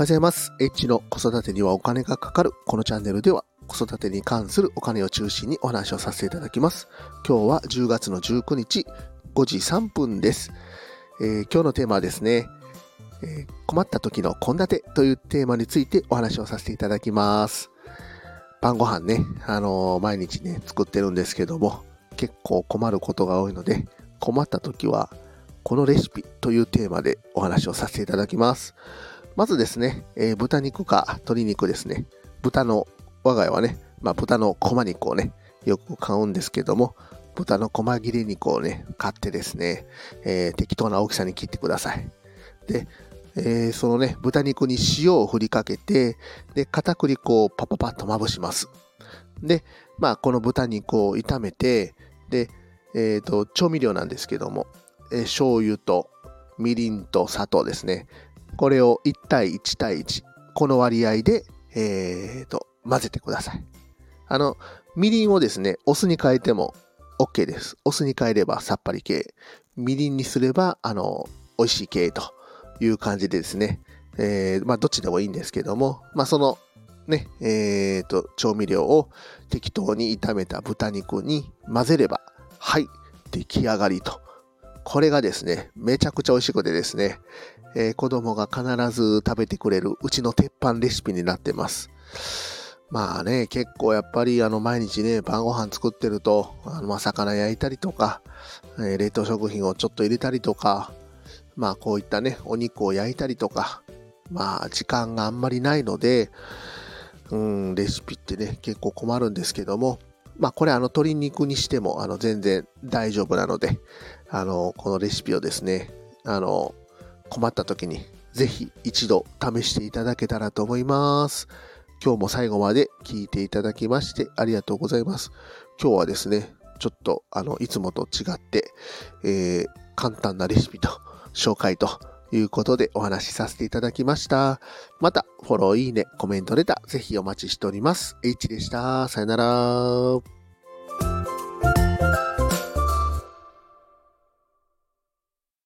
はようございます。H の子育てにはお金がかかる。このチャンネルでは子育てに関するお金を中心にお話をさせていただきます。今日は10月の19日5時3分です。えー、今日のテーマはですね、えー、困った時の献立というテーマについてお話をさせていただきます。晩ご飯ね、あのー、毎日ね、作ってるんですけども、結構困ることが多いので、困った時は、このレシピというテーマでお話をさせていただきます。まずですね、えー、豚肉か鶏肉ですね。豚の、我が家はね、まあ、豚のこま肉をね、よく買うんですけども、豚の細切れ肉をね、買ってですね、えー、適当な大きさに切ってください。で、えー、そのね、豚肉に塩を振りかけて、で、片栗粉をパパパッとまぶします。で、まあ、この豚肉を炒めて、で、えっ、ー、と、調味料なんですけども、えー、醤油とみりんと砂糖ですね。これを1対1対1、この割合で、えー、と、混ぜてください。あの、みりんをですね、お酢に変えても OK です。お酢に変えればさっぱり系。みりんにすれば、あの、美味しい系という感じでですね、えー、まあ、どっちでもいいんですけども、まあ、その、ね、えー、と、調味料を適当に炒めた豚肉に混ぜれば、はい、出来上がりと。これがですね、めちゃくちゃ美味しくてですね、えー、子供が必ず食べてくれるうちの鉄板レシピになってます。まあね、結構やっぱりあの毎日ね、晩ご飯作ってると、あのま魚焼いたりとか、えー、冷凍食品をちょっと入れたりとか、まあこういったね、お肉を焼いたりとか、まあ時間があんまりないので、うん、レシピってね、結構困るんですけども、まあこれあの鶏肉にしてもあの全然大丈夫なので、あの、このレシピをですね、あの、困った時にぜひ一度試していただけたらと思います。今日も最後まで聞いていただきましてありがとうございます。今日はですね、ちょっとあの、いつもと違って、えー、簡単なレシピと紹介ということでお話しさせていただきました。また、フォロー、いいね、コメント、レター、ぜひお待ちしております。H でした。さよなら。